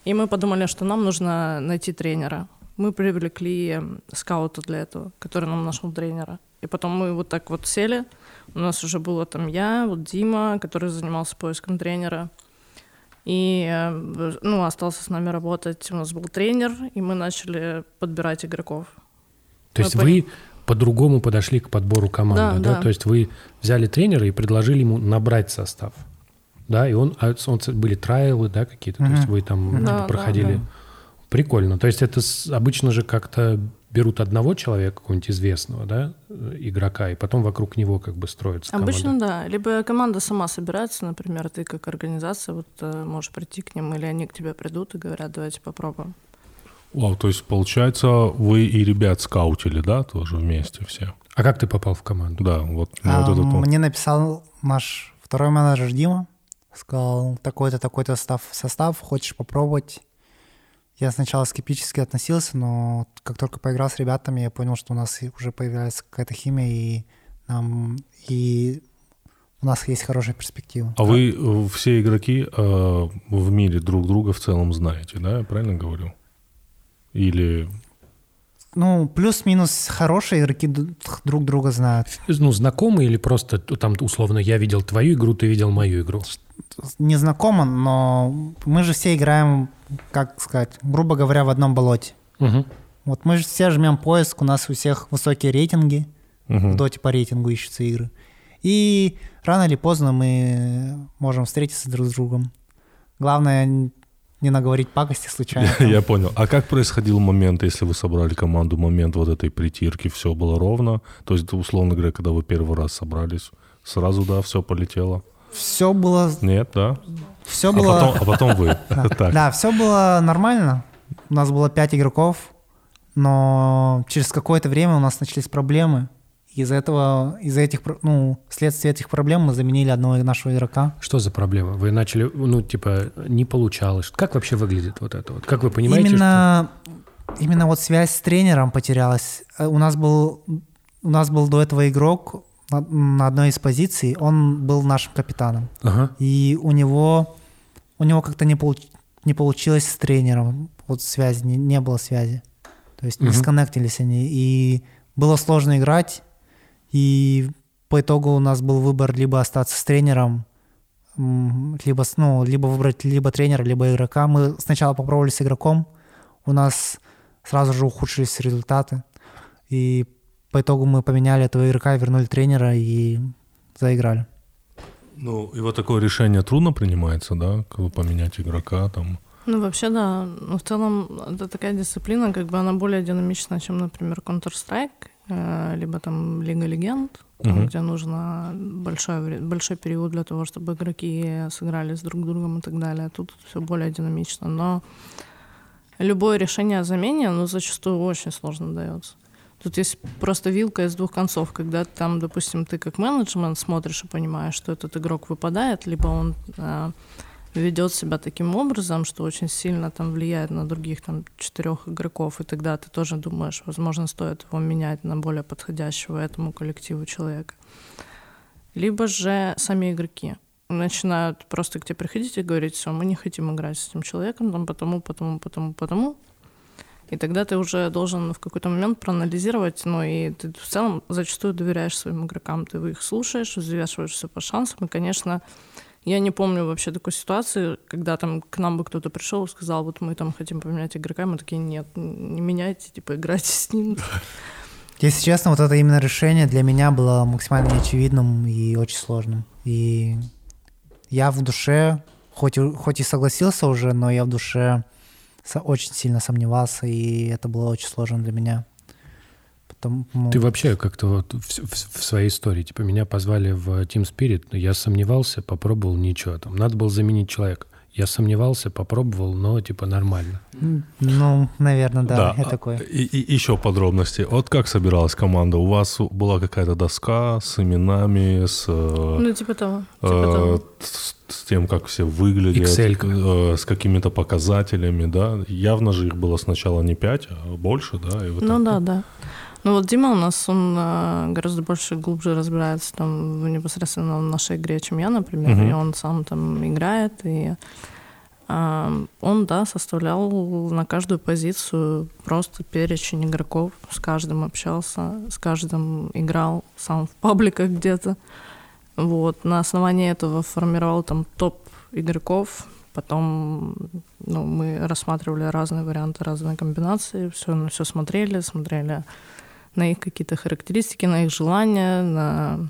И мы подумали, что нам нужно найти тренера. Мы привлекли м, скаута для этого, который нам нашел тренера. И потом мы вот так вот сели. У нас уже было там я, вот Дима, который занимался поиском тренера. И, э, в- ну, остался с нами работать. У нас был тренер, и мы начали подбирать игроков.
То есть
Мы
вы по-другому подошли к подбору команды,
Да,
да,
да.
То есть вы взяли тренера и предложили ему набрать состав, да? И он, а он были трайлы, да, какие-то? То есть вы там типа,
Да, да,
проходили.
да.
Прикольно. То есть это с- обычно же как-то берут одного человека, какого-нибудь известного, да, э, игрока, и потом вокруг него как бы строится команда.
Обычно да. Либо команда сама собирается, например, ты как организация вот э, можешь прийти к ним, или они к тебе придут и говорят, давайте попробуем.
Вау, то есть, получается, вы и ребят скаутили, да, тоже вместе все?
А как ты попал в команду?
Да, вот, ну,
А,
вот это то.
Мне написал наш второй менеджер Дима, сказал, такой-то, такой-то состав, состав, хочешь попробовать? Я сначала скептически относился, но как только поиграл с ребятами, я понял, что у нас уже появляется какая-то химия, и, нам, и у нас есть хорошая перспектива.
А вы э, все игроки э, в мире друг друга в целом знаете, да, я правильно говорю? Или
Ну, плюс-минус хорошие игроки друг друга знают.
Ну, знакомый или просто там условно я видел твою игру, ты видел мою игру?
Не знакомо, но мы же все играем, как сказать, грубо говоря, в одном болоте.
Мгм.
Вот мы же все жмем поиск, у нас у всех высокие рейтинги, в доте по рейтингу ищутся игры. И рано или поздно мы можем встретиться друг с другом. Главное не наговорить пакости случайно.
Я, понял. А как происходил момент, если вы собрали команду, момент вот этой притирки, все было ровно? То есть, условно говоря, когда вы первый раз собрались, сразу, да, все полетело?
Все было...
Нет, да?
Все
а
было...
Потом, а потом вы.
Да, да, все было нормально. У нас было пять игроков, но через какое-то время у нас начались проблемы. Из-за этого, из-за этих, ну, вследствие этих проблем мы заменили одного нашего игрока.
Что за проблема? Вы начали, ну, типа, не получалось. Как вообще выглядит вот это вот? Как вы понимаете,
именно, что... Именно вот связь с тренером потерялась. Э, у нас был, у нас был до этого игрок на, на одной из позиций, он был нашим капитаном.
Ага.
И у него, у него как-то не, получ, не получилось с тренером. Вот связи, не, не было связи. То есть не сконнектились они. И было сложно играть. И по итогу у нас был выбор либо остаться с тренером, либо, ну, либо выбрать либо тренера, либо игрока. Мы сначала попробовали с игроком, у нас сразу же ухудшились результаты. И по итогу мы поменяли этого игрока, вернули тренера и заиграли.
Ну, и вот такое решение трудно принимается, да, как поменять игрока там.
Ну, вообще, да. Но в целом, это такая дисциплина, как бы она более динамична, чем, например, Counter-Strike. Э, либо там Лига Легенд, угу. где нужно большой, большой период для того, чтобы игроки сыграли с друг другом и так далее. Тут все более динамично. Но любое решение о замене, ну, зачастую очень сложно дается. Тут есть просто вилка из двух концов, когда там, допустим, ты как менеджмент смотришь и понимаешь, что этот игрок выпадает, либо он э, ведет себя таким образом, что очень сильно там влияет на других там четырех игроков, и тогда ты тоже думаешь, возможно, стоит его менять на более подходящего этому коллективу человека. Либо же сами игроки начинают просто к тебе приходить и говорить, все, мы не хотим играть с этим человеком, там, потому, потому, потому, потому. И тогда ты уже должен в какой-то момент проанализировать, ну и ты в целом зачастую доверяешь своим игрокам, ты их слушаешь, взвешиваешь все по шансам, и, конечно, я не помню вообще такой ситуации, когда там к нам бы кто-то пришел и сказал, вот мы там хотим поменять игрока, мы такие, нет, не меняйте, типа играйте с ним.
Если честно, вот это именно решение для меня было максимально неочевидным и очень сложным. И я в душе, хоть, хоть и согласился уже, но я в душе очень сильно сомневался, и это было очень сложно для меня.
Потому... Ты вообще как-то вот в, в, в своей истории, типа, меня позвали в Team Spirit, но я сомневался, попробовал, ничего. Там надо было заменить человека. Я сомневался, попробовал, но типа нормально.
Ну, наверное, да, да. это такое.
И, и еще подробности. Вот как собиралась команда? У вас была какая-то доска с именами, с...
Э, ну, типа того. Типа э, того.
С, с тем, как все выглядят.
Excel.
Э, с какими-то показателями, да? Явно же их было сначала не пять, а больше, да? И
вот ну, да, да. Ну вот Дима у нас, он э, гораздо больше, глубже разбирается там в непосредственно в нашей игре, чем я, например, uh-huh. и он сам там играет, и э, он, да, составлял на каждую позицию просто перечень игроков, с каждым общался, с каждым играл сам в пабликах где-то, вот, на основании этого формировал там топ игроков, Потом ну, мы рассматривали разные варианты, разные комбинации, все, все смотрели, смотрели на их какие-то характеристики, на их желания, на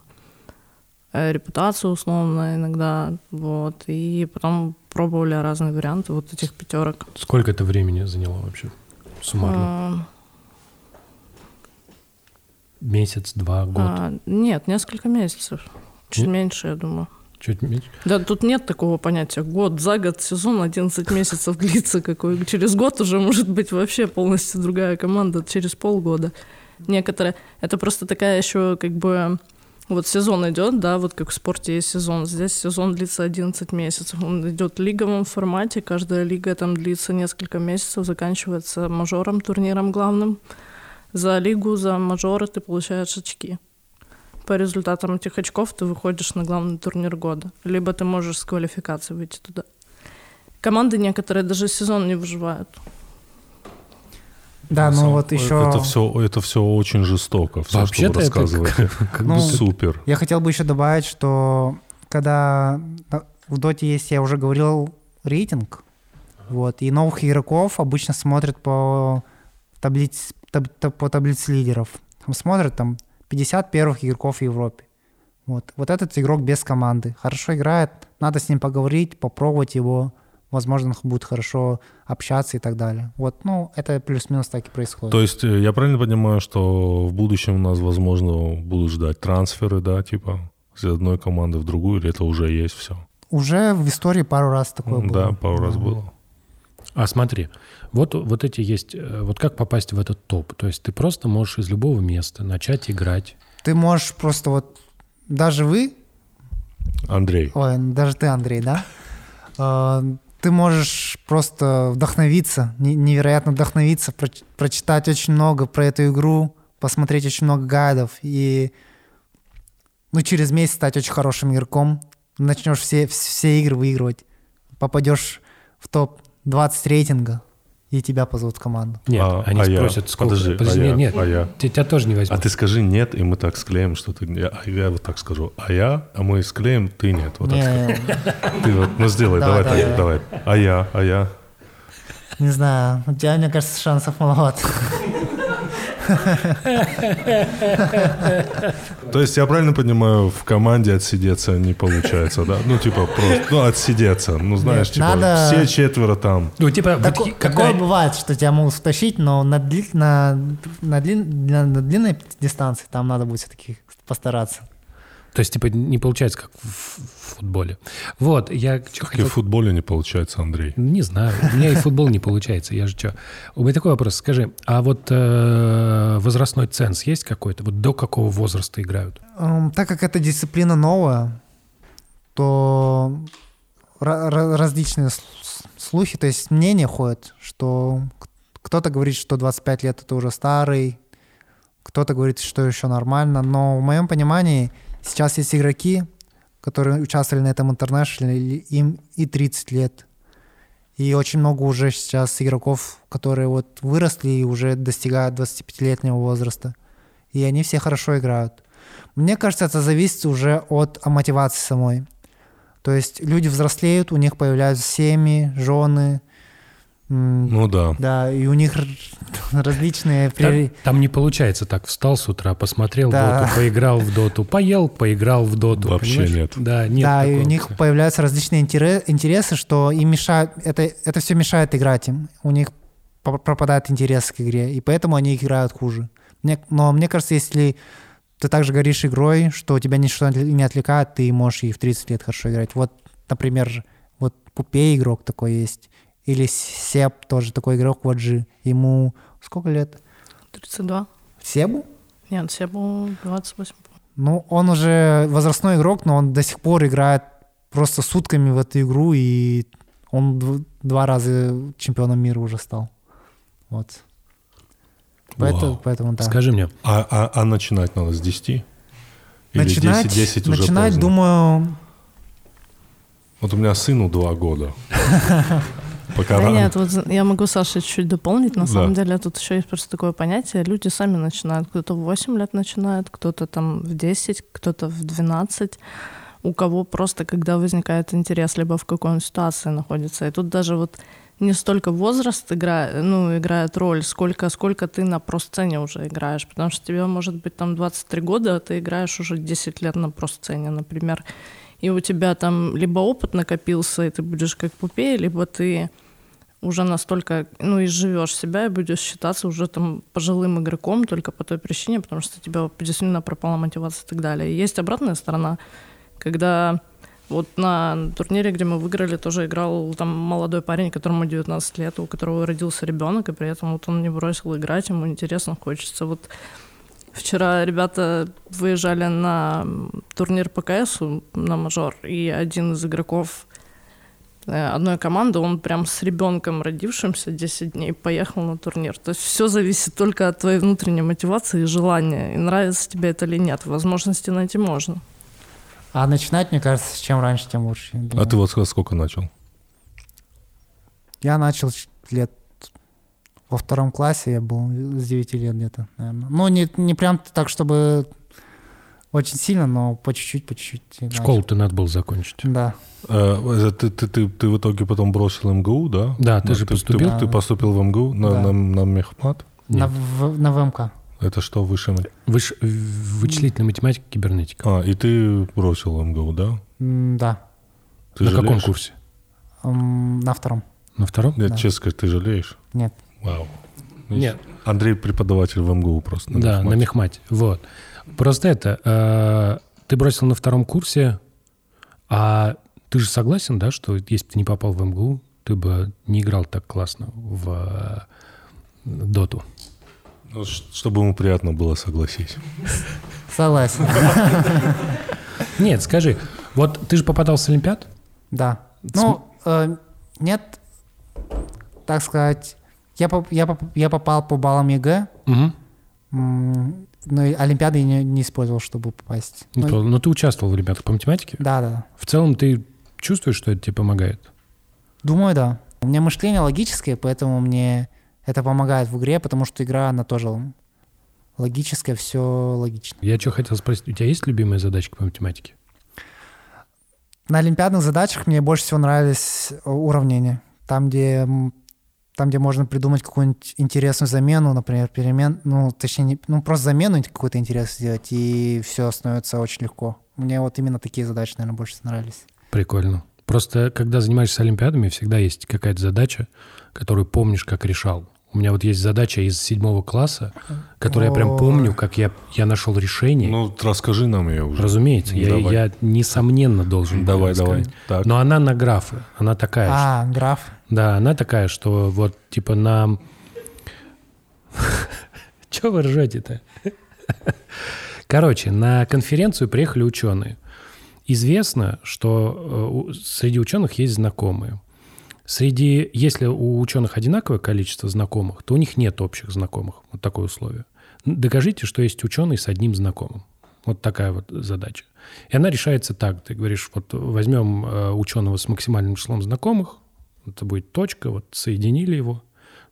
э, репутацию условно иногда, вот, и потом пробовали разные варианты вот этих пятерок.
Сколько это времени заняло вообще суммарно? А... Месяц, два, год? А,
нет, несколько месяцев. Чуть нет? меньше, я думаю.
Чуть меньше?
Да, тут нет такого понятия. Год, за год, сезон 11 месяцев длится. Какой. Через год уже может быть вообще полностью другая команда, через полгода некоторые. Это просто такая еще как бы вот сезон идет, да, вот как в спорте есть сезон. Здесь сезон длится 11 месяцев. Он идет в лиговом формате. Каждая лига там длится несколько месяцев, заканчивается мажором, турниром главным. За лигу, за мажоры ты получаешь очки. По результатам этих очков ты выходишь на главный турнир года. Либо ты можешь с квалификации выйти туда. Команды некоторые даже сезон не выживают.
Да, ну вот еще...
Это все, это все очень жестоко, все,
Вообще что вы рассказываете.
Как, как ну, Супер.
Я хотел бы еще добавить, что когда в Доте есть, я уже говорил, рейтинг, вот, и новых игроков обычно смотрят по таблице, таб, по таблице лидеров. Там смотрят там 50 первых игроков в Европе. Вот. вот этот игрок без команды. Хорошо играет, надо с ним поговорить, попробовать его. Возможно, он будет хорошо общаться и так далее. Вот, ну, это плюс-минус так и происходит.
То есть э, я правильно понимаю, что в будущем у нас, возможно, будут ждать трансферы, да, типа, из одной команды в другую, или это уже есть все?
Уже в истории пару раз такое было.
Да, пару раз было.
А смотри, вот, вот эти есть... э, Вот как попасть в этот топ? То есть ты просто можешь из любого места начать играть.
Ты можешь просто вот... Даже вы,
Андрей,
ой, даже ты, Андрей, да? Ты можешь просто вдохновиться, не- невероятно вдохновиться, проч- прочитать очень много про эту игру, посмотреть очень много гайдов и ну, через месяц стать очень хорошим игроком. Начнешь все, все игры выигрывать. Попадешь в топ-20 рейтинга, и тебя позовут в команду.
Нет,
А-
они
а я?
спросят, сколько...
Подожди, а
нет,
я?
нет,
А я?
Тебя, тоже не
а
возьмут.
ты скажи нет, и мы так склеим, что ты... Я, а я вот так скажу. А я, а мы склеим, ты нет. Вот так скажи.
Не,
Ты вот, ну сделай,
Да,
давай
да,
так,
да.
давай. А я, а я.
не знаю, у тебя, мне кажется, шансов маловато.
То есть я правильно понимаю, в команде отсидеться не получается, да? Ну, типа просто, ну, отсидеться. Ну, знаешь, типа,
надо-
все четверо там.
Ну, типа,
Такое бывает, что тебя могут втащить, но на, дли- на, на, длин- на- на длинной дистанции там надо будет все-таки постараться.
То есть, типа, не получается, как в, в футболе. Вот, я
Как и в футболе не получается, Андрей.
Не знаю, у меня и футбол не получается, я же что. У меня такой вопрос, скажи, а вот э, возрастной ценз есть какой-то? Вот до какого возраста играют?
Эм, так как эта дисциплина новая, то ра- ра- различные слухи, то есть мнения ходят, что кто-то говорит, что 25 лет это уже старый, кто-то говорит, что еще нормально, но в моем понимании сейчас есть игроки, которые участвовали на этом интернешнале, им и 30 лет. И очень много уже сейчас игроков, которые вот выросли и уже достигают 25-летнего возраста. И они все хорошо играют. Мне кажется, это зависит уже от а, мотивации самой. То есть люди взрослеют, у них появляются семьи, жены,
Ну да.
да, и у них различные...
Там, там не получается так, встал с утра, посмотрел
Да.
доту, поиграл в доту, поел, поиграл в доту.
Вообще
понимаешь?
нет.
Да, нет
да, и у
такого
них появляются различные интере- интересы, что им мешают, это, это все мешает играть им. У них пропадает интерес к игре, и поэтому они играют хуже. Мне- но мне кажется, если ты также горишь игрой, что тебя ничто не отвлекает, ты можешь и в 30 лет хорошо играть. Вот, например, вот Пупей игрок такой есть, или Сеп тоже такой игрок, вот же, ему сколько лет?
32.
Себу?
Нет, Себу 28.
Ну, он уже возрастной игрок, но он до сих пор играет просто сутками в эту игру, и он дв- два раза чемпионом мира уже стал. Вот. Поэтому,
Вау.
поэтому да.
Скажи мне,
А, а, а начинать надо с 10? Или
начинать
10, 10 уже
начинать
поздно?
думаю,
Вот у меня сыну 2 года. Пока
Да
рано.
нет, вот я могу Саше чуть дополнить. На
Да.
самом деле тут еще есть просто такое понятие. Люди сами начинают. Кто-то в 8 лет начинает, кто-то там в 10, кто-то в 12. У кого просто, когда возникает интерес, либо в какой ситуации находится. И тут даже вот не столько возраст играет, ну, играет роль, сколько, сколько ты на просцене уже играешь. Потому что тебе может быть там 23 года, а ты играешь уже 10 лет на просцене, например. И у тебя там либо опыт накопился, и ты будешь как пупей, либо ты уже настолько, ну, изживешь себя и будешь считаться уже там пожилым игроком только по той причине, потому что у тебя действительно пропала мотивация и так далее. И есть обратная сторона, когда вот на турнире, где мы выиграли, тоже играл там молодой парень, которому 19 лет, у которого родился ребенок, и при этом вот он не бросил играть, ему интересно, хочется. Вот вчера ребята выезжали на турнир по КСу, на мажор, и один из игроков э, одной команды, он прям с ребенком родившимся 10 дней поехал на турнир. То есть все зависит только от твоей внутренней мотивации и желания. И нравится тебе это или нет. Возможности найти можно.
а начинать, мне кажется, чем раньше, тем лучше.
А ты вот сколько начал?
Я начал лет во втором классе, я был с 9 лет где-то, наверное. Ну, не, не прям так, чтобы очень сильно, но по чуть-чуть, по чуть-чуть. начал.
школу-то надо было закончить.
Да.
Э, Ты, ты, ты, ты в итоге потом бросил МГУ, да?
Да, ты же
ты,
поступил.
Ты, поступил в МГУ на,
Да.
на, на мехмат?
На, в- на ВМК.
Это что, высшая мат-
Выш... Вычислительная математика, кибернетика.
А, и ты бросил МГУ, да?
Да,
Ты
На каком
жалеешь?
курсе?
М, на втором.
На втором?
Нет,
Да.
честно сказать, ты жалеешь?
Нет.
Вау.
Нет.
Андрей преподаватель в МГУ просто. на
да, на
мехмате.
мехмате. Вот. Просто это, э, ты бросил на втором курсе, а ты же согласен, да, что если бы ты не попал в МГУ, ты бы не играл так классно в э, доту?
Ну, чтобы ему приятно было, согласись.
Согласен.
Нет, скажи, вот ты же попадал с Олимпиад?
Да. Ну, э, нет, так сказать, я, поп- я, поп- я попал по баллам ЕГЭ,
Угу.
но Олимпиады я не, не использовал, чтобы попасть. Ну,
Но ты участвовал в Олимпиадах по математике?
да, да.
В целом ты чувствуешь, что это тебе помогает?
Думаю, да. У меня мышление логическое, поэтому мне это помогает в игре, потому что игра, она тоже логическая, все логично.
Я что хотел спросить, у тебя есть любимая задачка по математике?
На олимпиадных задачах мне больше всего нравились э, уравнения. Там, где, там, где можно придумать какую-нибудь интересную замену, например, перемен, ну, точнее, не- ну, просто замену какой-то интерес сделать, и все становится очень легко. Мне вот именно такие задачи, наверное, больше нравились.
Прикольно. Просто когда занимаешься олимпиадами, всегда есть какая-то задача, которую помнишь, как решал. У меня вот есть задача из седьмого класса, которую я прям
О.
помню, как я, я нашел решение.
Ну, расскажи нам ее уже.
Разумеется, я,
Давай.
я несомненно должен.
Давай, давай. Так.
Но она на графы, она такая. что-
А, граф.
Да, она такая, что вот типа на... Че вы ржете-то? Короче, на конференцию приехали ученые. Известно, что э, среди ученых есть знакомые. Среди, если у ученых одинаковое количество знакомых, то у них нет общих знакомых. Вот такое условие. Докажите, что есть ученый с одним знакомым. Вот такая вот задача. И она решается так. Ты говоришь, вот возьмем э, ученого с максимальным числом знакомых, это будет точка, вот соединили его,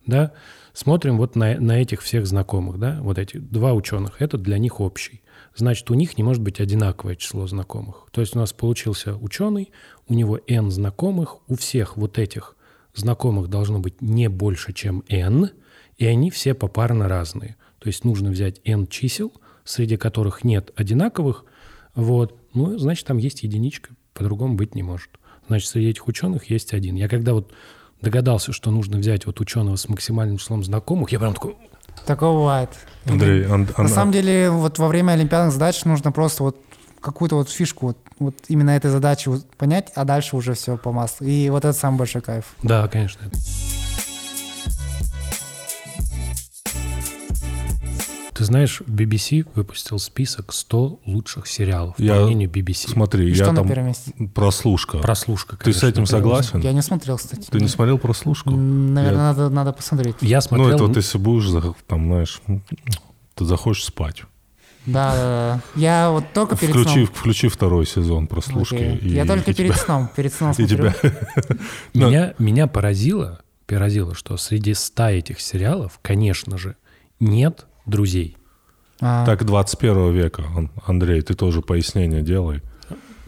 да, смотрим вот на, на этих всех знакомых, да, вот эти два ученых, это для них общий. Значит, у них не может быть одинаковое число знакомых. То есть у нас получился ученый, у него n знакомых, у всех вот этих знакомых должно быть не больше, чем n, и они все попарно разные. То есть нужно взять n чисел, среди которых нет одинаковых, вот, ну, значит, там есть единичка, по-другому быть не может. Значит, среди этих ученых есть один. Я когда вот догадался, что нужно взять вот ученого с максимальным числом знакомых, я прям такой,
Такое бывает.
Андрей, Ан-
На
Ан-
самом деле, вот во время олимпиадных задач нужно просто вот какую-то вот фишку вот, вот именно этой задачи понять, а дальше уже все по маслу. И вот это самый большой кайф.
да, конечно. Ты знаешь, BBC выпустил список 100 лучших сериалов,
Я-
по мнению BBC.
Смотри,
И
я
что на
там
первом месте?
прослушка.
Прослушка,
Ты с
конечно.
этим согласен?
Я не смотрел, кстати.
Ты не смотрел прослушку?
Наверное,
Я-
надо, надо посмотреть.
Я
Ну,
смотрел...
это вот если будешь, там, знаешь, ты захочешь спать.
Да, да, да. Я вот только перед
Включи,
сном.
включи второй сезон прослушки.
Окей.
и-
Я только
и
перед
тебя-
сном. Перед сном
И
смотрю.
тебя... Ну,
Меня, меня поразило, поразило, что среди 100 этих сериалов, конечно же, нет друзей.
А,
Так 21 века, Ан- Андрей, ты тоже пояснение делай.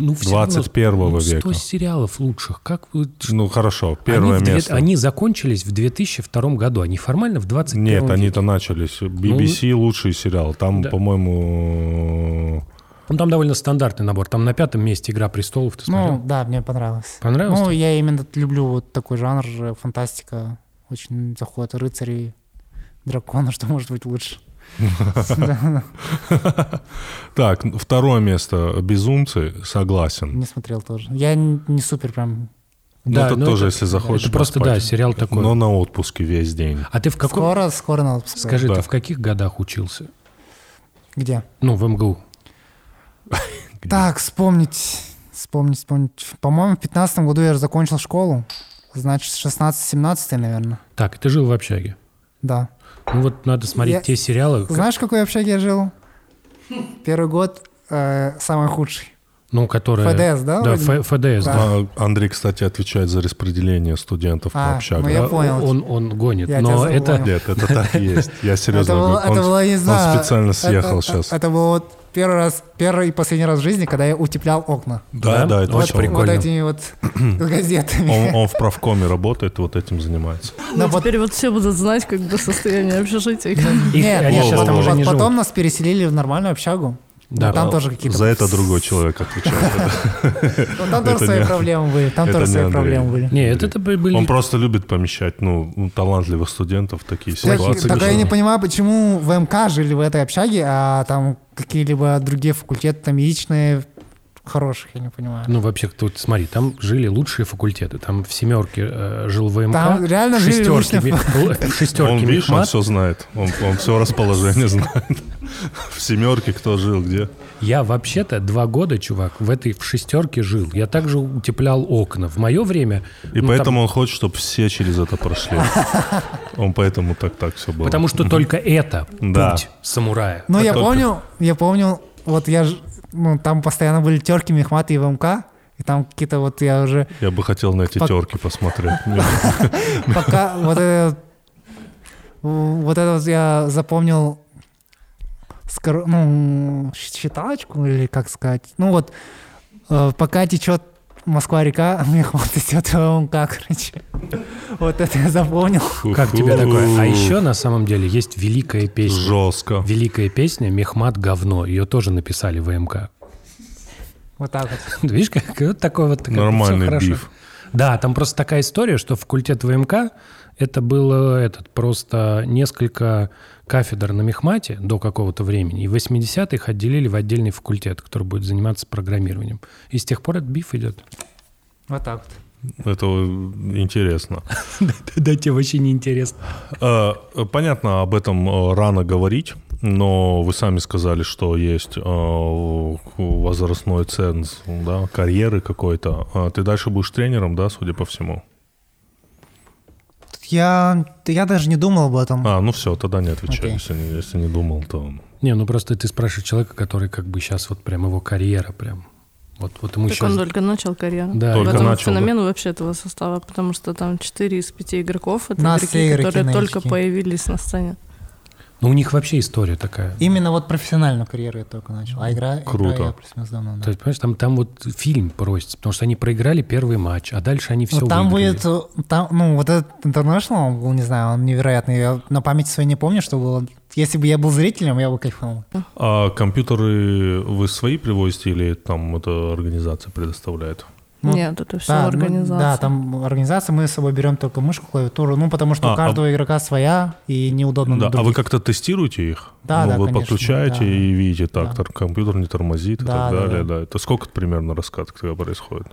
Ну, всё равно,
21
ну, 100
века.
сериалов лучших. Как вы...
Ну хорошо,
Они,
первое
две-
место.
они закончились в 2002 году. Они формально в 21
Нет,
веке.
они-то начались. BBC лучший сериал. Там,
Ну, Да.
по-моему,
Ну, там довольно стандартный набор. Там на пятом месте «Игра престолов». Ты смотрел?
ну, да, мне понравилось.
Понравилось?
Ну,
тебе?
я именно люблю вот такой жанр, фантастика. Очень заходит рыцари, дракона, что может быть лучше.
Так, второе место «Безумцы», согласен.
Не смотрел тоже. Я не супер прям...
Ну,
Да,
это
ну,
тоже,
это-
если захочешь
это просто,
поспать.
да, сериал такой.
Но на отпуске весь день.
А ты в каком...
Скоро, скоро надо посмотреть.
Скажи,
Да.
ты в каких годах учился?
Где?
Ну, в МГУ.
Так, вспомнить, вспомнить, вспомнить. По-моему, в 15 году я же закончил школу. Значит, 16-17, наверное.
Так, ты жил в общаге.
Да.
Ну вот надо смотреть
Я-
те сериалы.
Знаешь, в какой общаге я жил? Первый год э, самый худший.
Ну, которые...
ФДС, да,
Да? Ф- ФДС, да.
А, Андрей, кстати, отвечает за распределение студентов по
А,
общагам.
ну я понял.
Он, он гонит.
Я
но это...
Нет, это так и есть. Я серьезно
это было,
говорю. Он,
это было, не
он
знаю,
специально съехал
это,
сейчас.
Это было вот первый раз, первый и последний раз в жизни, когда я утеплял окна.
Да, да, это
Очень
очень
прикольно.
Вот этими вот газетами.
Он, он в правкоме работает, вот этим занимается.
Но
Ну,
вот-
теперь вот все будут знать, как бы состояние общежития.
Их-
Нет,
они
нет,
сейчас там
вот
уже не
потом нас переселили в нормальную общагу.
Да,
Но там
А,
тоже какие-то...
За это другой человек отвечает.
Ну, там тоже
это
свои проблемы были. Там
это
тоже свои проблемы были.
Нет, это были...
Он просто любит помещать, ну, талантливых студентов в такие
Так,
ситуации.
так я не понимаю, почему в МК жили в этой общаге, а там какие-либо другие факультеты, там яичные, хороших, я не понимаю.
Ну, вообще, тут, смотри, там жили лучшие факультеты. Там в семерке э, жил ВМК.
Там реально
в
жили лучшие
шестерке
Он, видишь, он все знает. Он, он все расположение знает. В семерке кто жил, где.
Я вообще-то два года, чувак, в этой в шестерке жил. Я также утеплял окна. В мое время...
И
ну,
поэтому он хочет, чтобы все через это прошли. Он поэтому так так все
там-
было.
потому что только это путь самурая.
Ну, я помню, я помню, вот я, ну, там постоянно были терки Мехмата и ВМК, и там какие-то вот я уже
Я бы хотел на эти
Пок-
терки посмотреть.
пока вот это, вот это я запомнил ну, считалочку или как сказать, ну вот э, пока течет Москва-река, Мехмат идет в ВМК, короче. Вот это я запомнил.
Как тебе такое? А еще на самом деле есть великая песня.
Жестко.
Великая песня «Мехмат говно». Ее тоже написали в МК.
Вот так вот.
Видишь, как вот такой вот...
Нормальный биф.
Да, там просто такая история, что факультет ВМК это было этот просто несколько кафедр на Мехмате до какого-то времени. И в 80-х отделили в отдельный факультет, который будет заниматься программированием. И с тех пор этот биф идет.
Вот так вот.
Это интересно.
Да, тебе вообще не интересно.
Э, Понятно, об этом э, рано говорить, но вы сами сказали, что есть э, возрастной ценз, да, карьеры какой-то. А Ты дальше будешь тренером, да, судя по всему?
Я, я даже не думал об этом.
А, ну все, тогда не отвечай.
Окей.
Если, не, если не думал, то...
Не, ну просто ты спрашиваешь человека, который как бы сейчас вот прям его карьера прям... Вот, вот ему
Так
сейчас...
он только начал карьеру.
Да,
Только
в этом
начал, да.
феномен вообще этого состава, потому что там 4 из 5 игроков это
нас
игроки, которые только появились на сцене.
Ну, у них вообще история такая.
Именно вот профессиональную карьеру я только начал. А игра,
Круто.
игра я плюс-минус давно. да.
То есть, понимаешь, там, там вот фильм просится, потому что они проиграли первый матч, а дальше они все
Ну, там
выиграли.
будет, там, ну, вот этот International, он был, не знаю, он невероятный. Я на памяти своей не помню, что было. Если бы я был зрителем, я бы кайфанул.
А компьютеры вы свои привозите или там эта организация предоставляет?
Ну,
Нет, это все
Да, ну,
организация.
да, там организация, мы с собой берем только мышку, клавиатуру, ну, потому что
А,
у каждого игрока своя, и неудобно
Да, а вы как-то тестируете их?
Да,
ну,
да,
Вы
конечно,
подключаете
да.
и видите, так,
Да.
компьютер не тормозит и
Да,
так
да,
далее.
да.
Да. Это сколько примерно раскаток тогда происходит?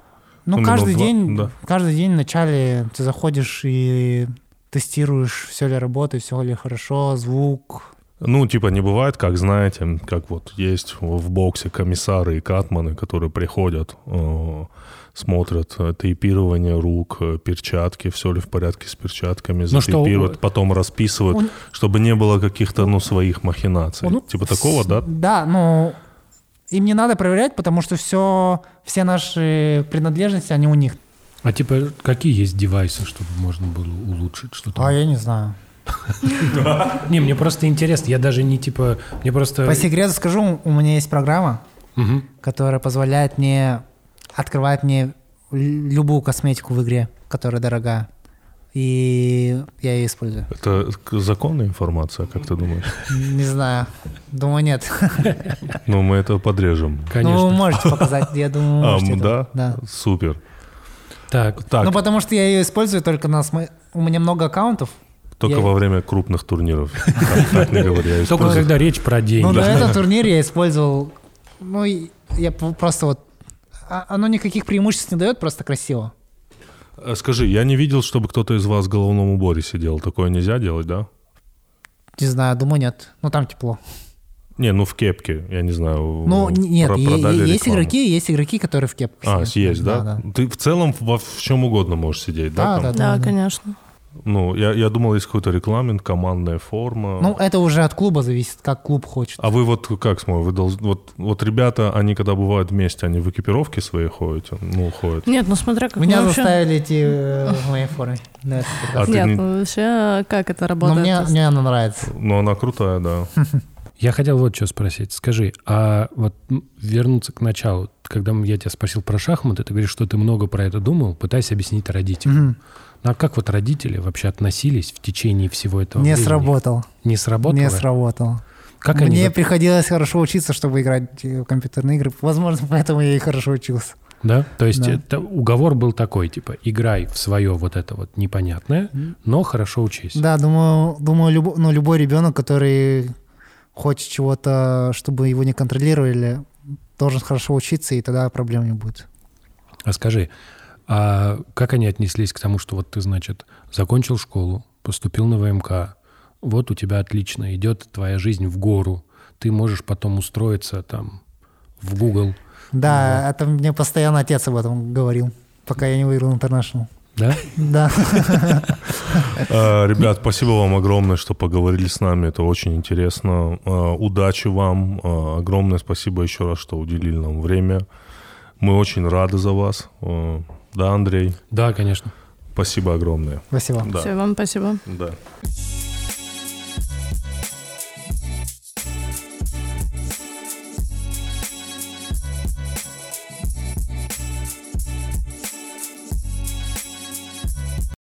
Ну,
Ну,
каждый
минут два,
день,
да.
каждый день в начале ты заходишь и тестируешь, все ли работает, все ли хорошо, звук.
Ну, типа, не бывает, как знаете, как вот есть в боксе комиссары и катманы, которые приходят, э, смотрят э, тейпирование рук, э, перчатки, все ли в порядке с перчатками,
Ну, что,
затейпируют,
э,
потом расписывают,
Он-
чтобы не было каких-то, ну, своих махинаций.
Ну,
типа такого, да?
Да, ну, им не надо проверять, потому что все, все наши принадлежности, они у них.
А типа, какие есть девайсы, чтобы можно было улучшить что-то?
А я не знаю.
Не, мне просто интересно, я даже не типа, мне просто...
По секрету скажу, у меня есть программа, которая позволяет мне открывать мне любую косметику в игре, которая дорогая. И я ее использую.
Это законная информация, как ты думаешь?
Не знаю. Думаю, нет.
Ну, мы это подрежем.
Ну,
Конечно.
вы можете показать, я думаю,
А,
можете. это-
да?
Да.
Супер.
Так,
Так,
Ну, потому что я ее использую только на... У меня много аккаунтов.
Только
я-
во время крупных турниров. Так, не
только когда речь про деньги.
Ну, на этом турнире я использовал... Ну, я просто вот... а- Оно никаких преимуществ не дает, просто красиво.
Э, Скажи, я не видел, чтобы кто-то из вас в головном уборе сидел. Такое нельзя делать, да?
Не знаю, думаю, нет. Ну, там тепло.
Не, ну в кепке, я не знаю.
Ну, нет,
про-
есть
рекламу.
игроки, есть игроки, которые в кепке
А,
сидят.
есть, да?
Да,
Ты в целом во в чем угодно можешь сидеть, да?
Да,
там?
да,
Да,
да.
конечно.
Ну, я, я думал, есть какой-то регламент, командная форма.
Ну, это уже от клуба зависит, как клуб хочет.
а вы вот как смотрите? Вы долж- вот, вот ребята, они когда бывают вместе, они в экипировке своей ходят? Ну, ходят.
Нет, ну смотря как
Меня
мы вообще...
заставили идти э, в моей форме.
А
Нет,
не-
ну вообще как это
Но
работает?
мне,
есть
мне она нравится.
Ну, она крутая, да.
Я хотел вот что спросить. Скажи, а вот вернуться к началу, когда я тебя спросил про шахматы, ты говоришь, что ты много про это думал, пытаясь объяснить родителям. Угу. А как вот родители вообще относились в течение всего этого
Не
времени?
сработал.
Не сработало?
Не сработал.
Как
Мне
они...
приходилось хорошо учиться, чтобы играть в компьютерные игры. Возможно, поэтому я и хорошо учился.
Да? То есть да. Это, уговор был такой, типа, играй в свое вот это вот непонятное, но хорошо учись.
Да, думаю, думаю люб, ну, любой ребенок, который хочет чего-то, чтобы его не контролировали, должен хорошо учиться, и тогда проблем не будет.
А скажи, а как они отнеслись к тому, что вот ты, значит, закончил школу, поступил на ВМК, вот у тебя отлично, идет твоя жизнь в гору, ты можешь потом устроиться там в Google.
Да, вот. это мне постоянно отец об этом говорил, пока я не выиграл интернешнл.
Да?
Да.
А, ребят, спасибо вам огромное, что поговорили с нами. Это очень интересно. А, удачи вам. А, огромное спасибо еще раз, что уделили нам время. Мы очень рады за вас. Да, Андрей?
Да, конечно.
Спасибо огромное.
Спасибо.
Да. Все, вам спасибо.
Да.